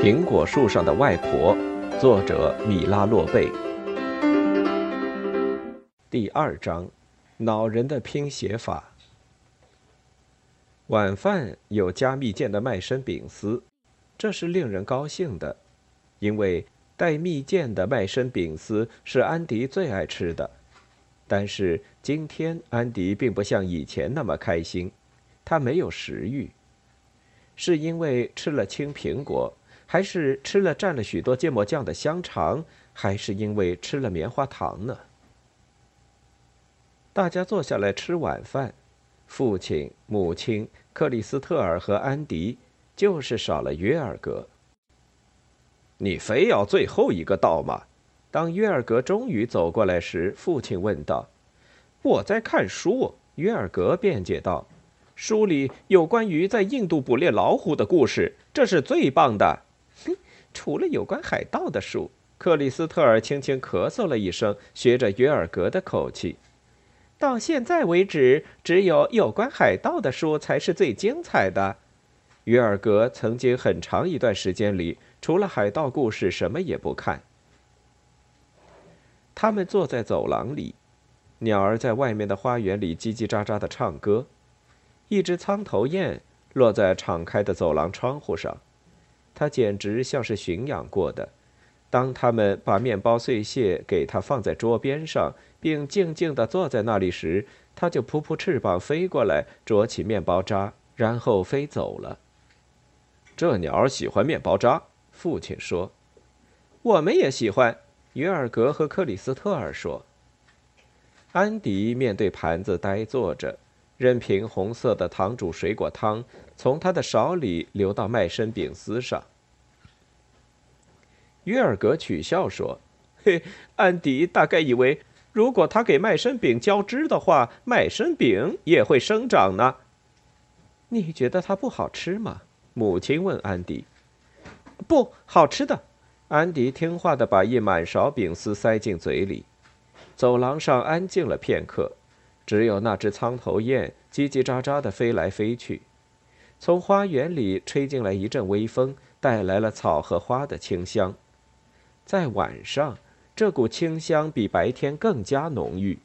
苹果树上的外婆，作者米拉洛贝。第二章，恼人的拼写法。晚饭有加蜜饯的麦生饼丝，这是令人高兴的，因为带蜜饯的麦生饼丝是安迪最爱吃的。但是今天安迪并不像以前那么开心，他没有食欲。是因为吃了青苹果？还是吃了蘸了许多芥末酱的香肠，还是因为吃了棉花糖呢？大家坐下来吃晚饭，父亲、母亲、克里斯特尔和安迪，就是少了约尔格。你非要最后一个到吗？当约尔格终于走过来时，父亲问道：“我在看书。”约尔格辩解道：“书里有关于在印度捕猎老虎的故事，这是最棒的。”除了有关海盗的书，克里斯特尔轻轻咳嗽了一声，学着约尔格的口气。到现在为止，只有有关海盗的书才是最精彩的。约尔格曾经很长一段时间里，除了海盗故事，什么也不看。他们坐在走廊里，鸟儿在外面的花园里叽叽喳喳的唱歌，一只苍头雁落在敞开的走廊窗户上。它简直像是驯养过的。当他们把面包碎屑给它放在桌边上，并静静地坐在那里时，它就扑扑翅膀飞过来，啄起面包渣，然后飞走了。这鸟喜欢面包渣，父亲说。我们也喜欢，约尔格和克里斯特尔说。安迪面对盘子呆坐着。任凭红色的糖煮水果汤从他的勺里流到麦身饼丝上。约尔格取笑说：“嘿，安迪大概以为，如果他给麦身饼浇汁的话，麦身饼也会生长呢。”你觉得它不好吃吗？母亲问安迪。“不好吃的。”安迪听话的把一满勺饼丝塞进嘴里。走廊上安静了片刻。只有那只苍头雁叽叽喳喳地飞来飞去，从花园里吹进来一阵微风，带来了草和花的清香。在晚上，这股清香比白天更加浓郁。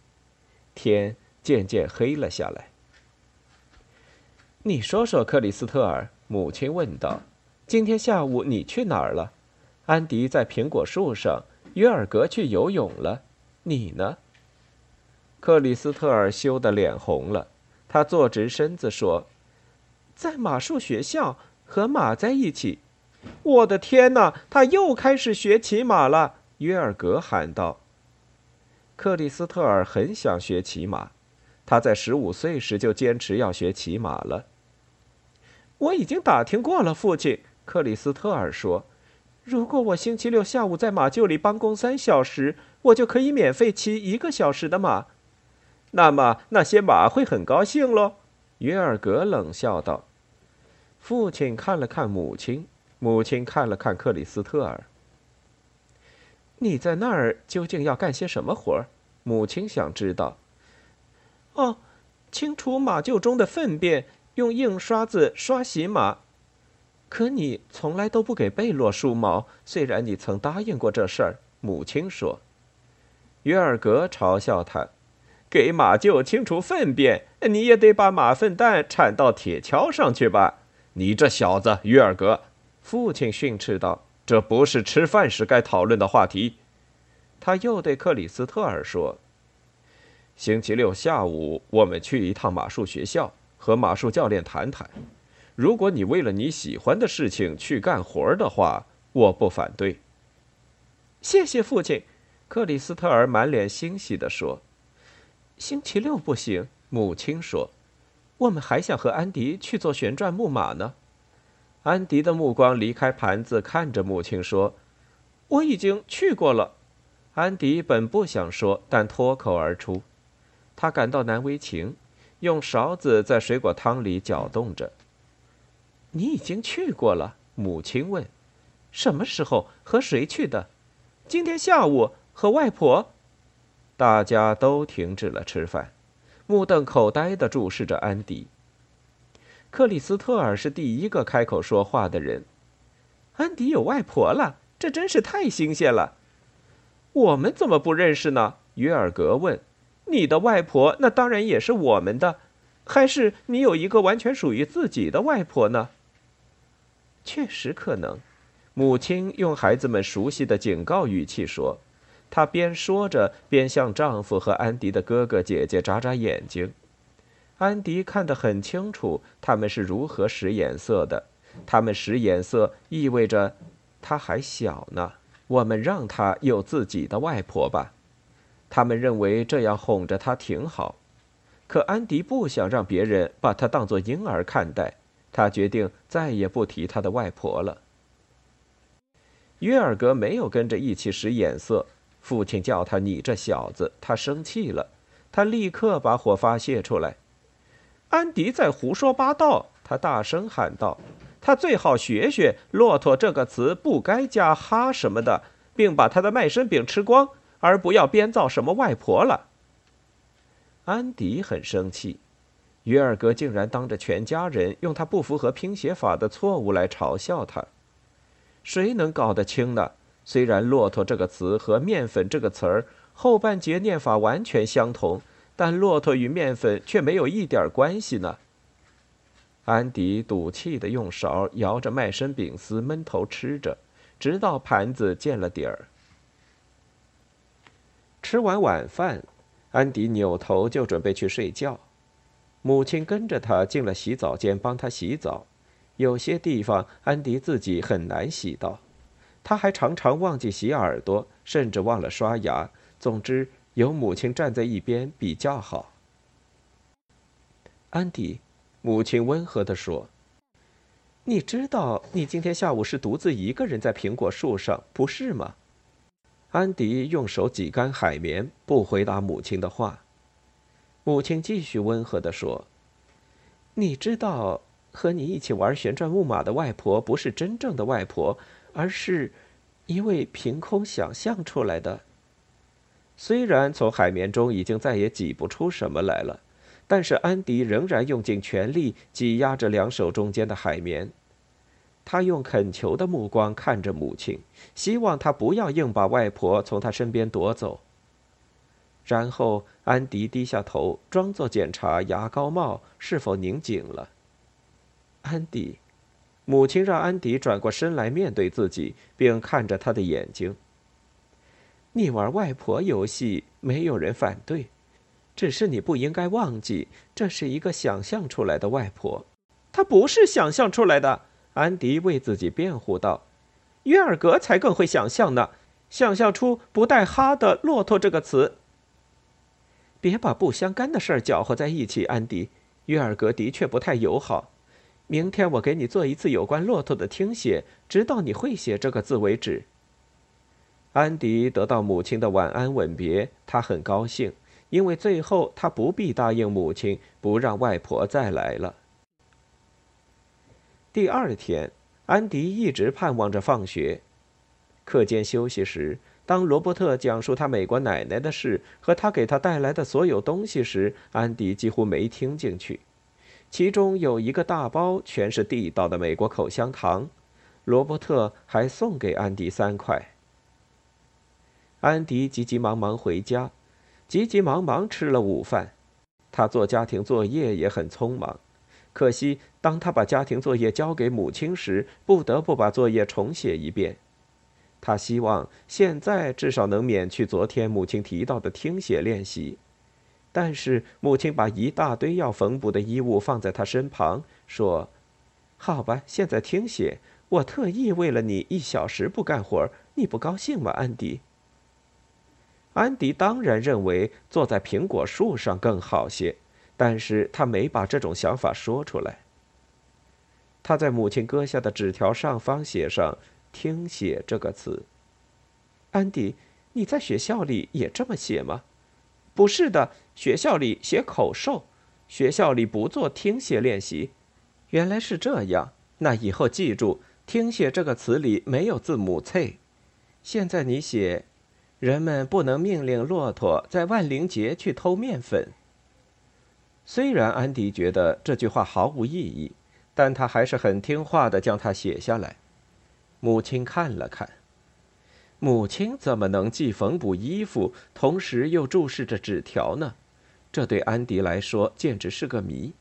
天渐渐黑了下来。你说说，克里斯特尔，母亲问道：“今天下午你去哪儿了？”安迪在苹果树上，约尔格去游泳了，你呢？克里斯特尔羞得脸红了，他坐直身子说：“在马术学校和马在一起。”我的天哪！他又开始学骑马了！约尔格喊道。克里斯特尔很想学骑马，他在十五岁时就坚持要学骑马了。我已经打听过了，父亲。克里斯特尔说：“如果我星期六下午在马厩里帮工三小时，我就可以免费骑一个小时的马。”那么那些马会很高兴喽，约尔格冷笑道。父亲看了看母亲，母亲看了看克里斯特尔。你在那儿究竟要干些什么活？母亲想知道。哦，清除马厩中的粪便，用硬刷子刷洗马。可你从来都不给贝洛梳毛，虽然你曾答应过这事儿。母亲说。约尔格嘲笑他。给马厩清除粪便，你也得把马粪蛋铲到铁锹上去吧？你这小子，约尔格！父亲训斥道：“这不是吃饭时该讨论的话题。”他又对克里斯特尔说：“星期六下午，我们去一趟马术学校，和马术教练谈谈。如果你为了你喜欢的事情去干活的话，我不反对。”谢谢父亲，克里斯特尔满脸欣喜地说。星期六不行，母亲说：“我们还想和安迪去做旋转木马呢。”安迪的目光离开盘子，看着母亲说：“我已经去过了。”安迪本不想说，但脱口而出。他感到难为情，用勺子在水果汤里搅动着。“你已经去过了？”母亲问。“什么时候？和谁去的？”“今天下午，和外婆。”大家都停止了吃饭，目瞪口呆地注视着安迪。克里斯特尔是第一个开口说话的人。安迪有外婆了，这真是太新鲜了。我们怎么不认识呢？约尔格问。你的外婆那当然也是我们的，还是你有一个完全属于自己的外婆呢？确实可能。母亲用孩子们熟悉的警告语气说，她边说着边向丈夫和安迪的哥哥姐姐眨眨眼睛。安迪看得很清楚，他们是如何使眼色的。他们使眼色意味着他还小呢。我们让他有自己的外婆吧。他们认为这样哄着他挺好。可安迪不想让别人把他当作婴儿看待。他决定再也不提他的外婆了。约尔格没有跟着一起使眼色。父亲叫他：“你这小子！”他生气了。他立刻把火发泄出来。安迪在胡说八道！他大声喊道：“他最好学学‘骆驼’这个词不该加‘哈’什么的，并把他的麦身饼吃光，而不要编造什么外婆了。”安迪很生气，约尔格竟然当着全家人用他不符合拼写法的错误来嘲笑他。谁能搞得清呢？虽然“骆驼”这个词和“面粉”这个词儿后半截念法完全相同。但骆驼与面粉却没有一点关系呢。安迪赌气的用勺摇着麦生饼丝，闷头吃着，直到盘子见了底儿。吃完晚饭，安迪扭头就准备去睡觉。母亲跟着他进了洗澡间，帮他洗澡。有些地方安迪自己很难洗到，他还常常忘记洗耳朵，甚至忘了刷牙。总之。有母亲站在一边比较好。安迪，母亲温和地说：“你知道，你今天下午是独自一个人在苹果树上，不是吗？”安迪用手挤干海绵，不回答母亲的话。母亲继续温和地说：“你知道，和你一起玩旋转木马的外婆不是真正的外婆，而是一位凭空想象出来的。”虽然从海绵中已经再也挤不出什么来了，但是安迪仍然用尽全力挤压着两手中间的海绵。他用恳求的目光看着母亲，希望她不要硬把外婆从他身边夺走。然后安迪低下头，装作检查牙膏帽是否拧紧了。安迪，母亲让安迪转过身来面对自己，并看着他的眼睛。你玩外婆游戏，没有人反对，只是你不应该忘记，这是一个想象出来的外婆。她不是想象出来的，安迪为自己辩护道。约尔格才更会想象呢，想象出不带哈的“骆驼”这个词。别把不相干的事儿搅和在一起，安迪。约尔格的确不太友好。明天我给你做一次有关骆驼的听写，直到你会写这个字为止。安迪得到母亲的晚安吻别，他很高兴，因为最后他不必答应母亲不让外婆再来了。第二天，安迪一直盼望着放学。课间休息时，当罗伯特讲述他美国奶奶的事和他给他带来的所有东西时，安迪几乎没听进去。其中有一个大包，全是地道的美国口香糖，罗伯特还送给安迪三块。安迪急急忙忙回家，急急忙忙吃了午饭。他做家庭作业也很匆忙，可惜当他把家庭作业交给母亲时，不得不把作业重写一遍。他希望现在至少能免去昨天母亲提到的听写练习，但是母亲把一大堆要缝补的衣物放在他身旁，说：“好吧，现在听写。我特意为了你一小时不干活，你不高兴吗，安迪？”安迪当然认为坐在苹果树上更好些，但是他没把这种想法说出来。他在母亲搁下的纸条上方写上“听写”这个词。安迪，你在学校里也这么写吗？不是的，学校里写口授，学校里不做听写练习。原来是这样，那以后记住，“听写”这个词里没有字母 “c”。现在你写。人们不能命令骆驼在万灵节去偷面粉。虽然安迪觉得这句话毫无意义，但他还是很听话的将它写下来。母亲看了看。母亲怎么能既缝补衣服，同时又注视着纸条呢？这对安迪来说简直是个谜。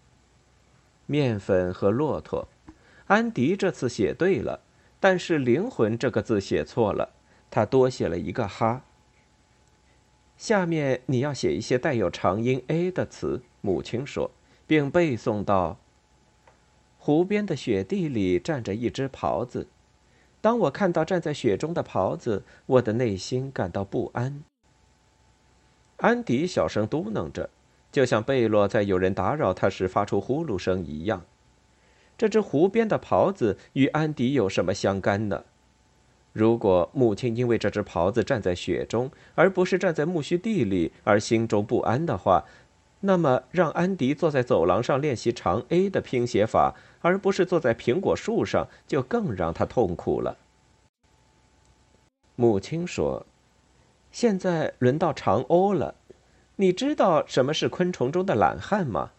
面粉和骆驼，安迪这次写对了，但是“灵魂”这个字写错了，他多写了一个“哈”。下面你要写一些带有长音 “a” 的词，母亲说，并背诵道：“湖边的雪地里站着一只狍子。”当我看到站在雪中的狍子，我的内心感到不安。安迪小声嘟囔着，就像贝洛在有人打扰他时发出呼噜声一样。这只湖边的狍子与安迪有什么相干呢？如果母亲因为这只狍子站在雪中，而不是站在苜蓿地里而心中不安的话，那么让安迪坐在走廊上练习长 A 的拼写法。而不是坐在苹果树上，就更让他痛苦了。母亲说：“现在轮到长 O 了，你知道什么是昆虫中的懒汉吗？”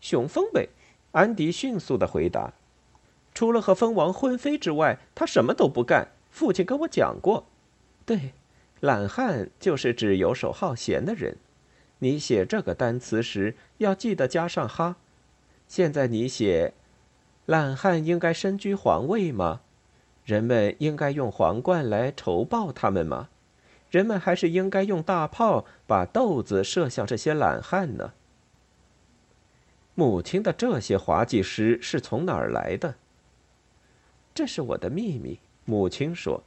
雄蜂呗，安迪迅速的回答：“除了和蜂王婚飞之外，他什么都不干。父亲跟我讲过。对，懒汉就是指游手好闲的人。你写这个单词时要记得加上哈。现在你写。”懒汉应该身居皇位吗？人们应该用皇冠来酬报他们吗？人们还是应该用大炮把豆子射向这些懒汉呢？母亲的这些滑稽诗是从哪儿来的？这是我的秘密。母亲说：“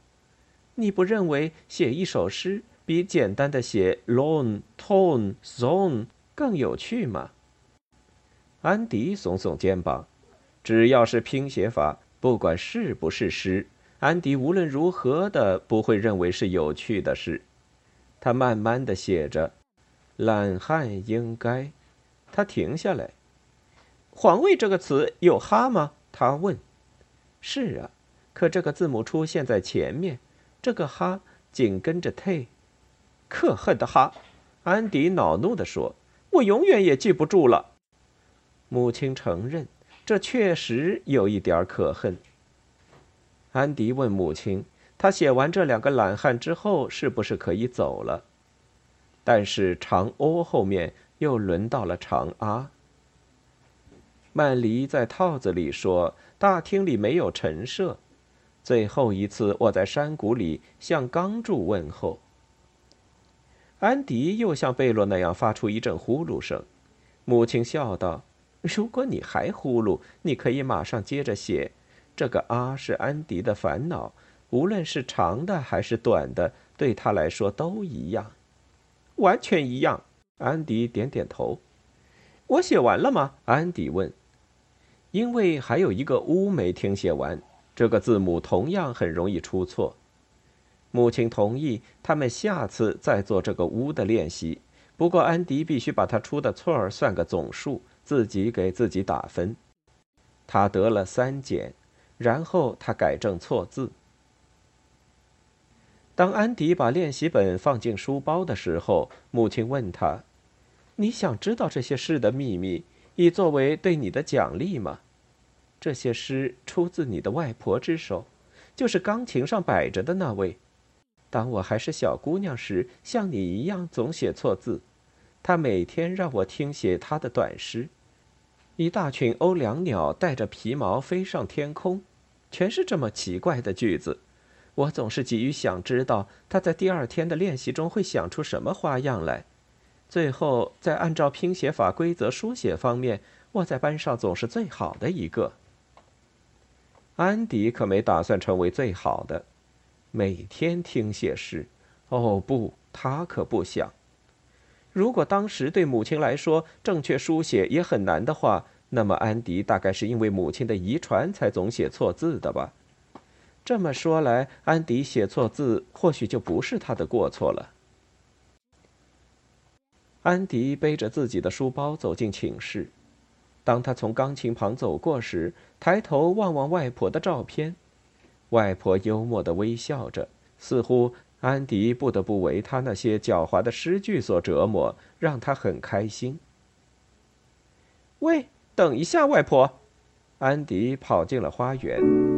你不认为写一首诗比简单的写 long tone zone 更有趣吗？”安迪耸耸肩膀。只要是拼写法，不管是不是诗，安迪无论如何的不会认为是有趣的事。他慢慢的写着：“懒汉应该。”他停下来。“皇位”这个词有哈吗？他问。“是啊，可这个字母出现在前面，这个哈紧跟着 t。可恨的哈！”安迪恼怒的说，“我永远也记不住了。”母亲承认。这确实有一点可恨。安迪问母亲：“他写完这两个懒汉之后，是不是可以走了？”但是长 O 后面又轮到了长阿。曼黎在套子里说：“大厅里没有陈设。”最后一次，我在山谷里向钢柱问候。安迪又像贝洛那样发出一阵呼噜声。母亲笑道。如果你还呼噜，你可以马上接着写。这个“啊”是安迪的烦恼，无论是长的还是短的，对他来说都一样，完全一样。安迪点点头。我写完了吗？安迪问。因为还有一个“乌”没听写完，这个字母同样很容易出错。母亲同意他们下次再做这个“乌”的练习，不过安迪必须把他出的错儿算个总数。自己给自己打分，他得了三减，然后他改正错字。当安迪把练习本放进书包的时候，母亲问他：“你想知道这些诗的秘密，以作为对你的奖励吗？这些诗出自你的外婆之手，就是钢琴上摆着的那位。当我还是小姑娘时，像你一样总写错字。她每天让我听写她的短诗。”一大群欧良鸟带着皮毛飞上天空，全是这么奇怪的句子。我总是急于想知道他在第二天的练习中会想出什么花样来。最后，在按照拼写法规则书写方面，我在班上总是最好的一个。安迪可没打算成为最好的，每天听写诗。哦不，他可不想。如果当时对母亲来说正确书写也很难的话，那么安迪大概是因为母亲的遗传才总写错字的吧？这么说来，安迪写错字或许就不是他的过错了。安迪背着自己的书包走进寝室，当他从钢琴旁走过时，抬头望望外婆的照片，外婆幽默的微笑着，似乎。安迪不得不为他那些狡猾的诗句所折磨，让他很开心。喂，等一下，外婆！安迪跑进了花园。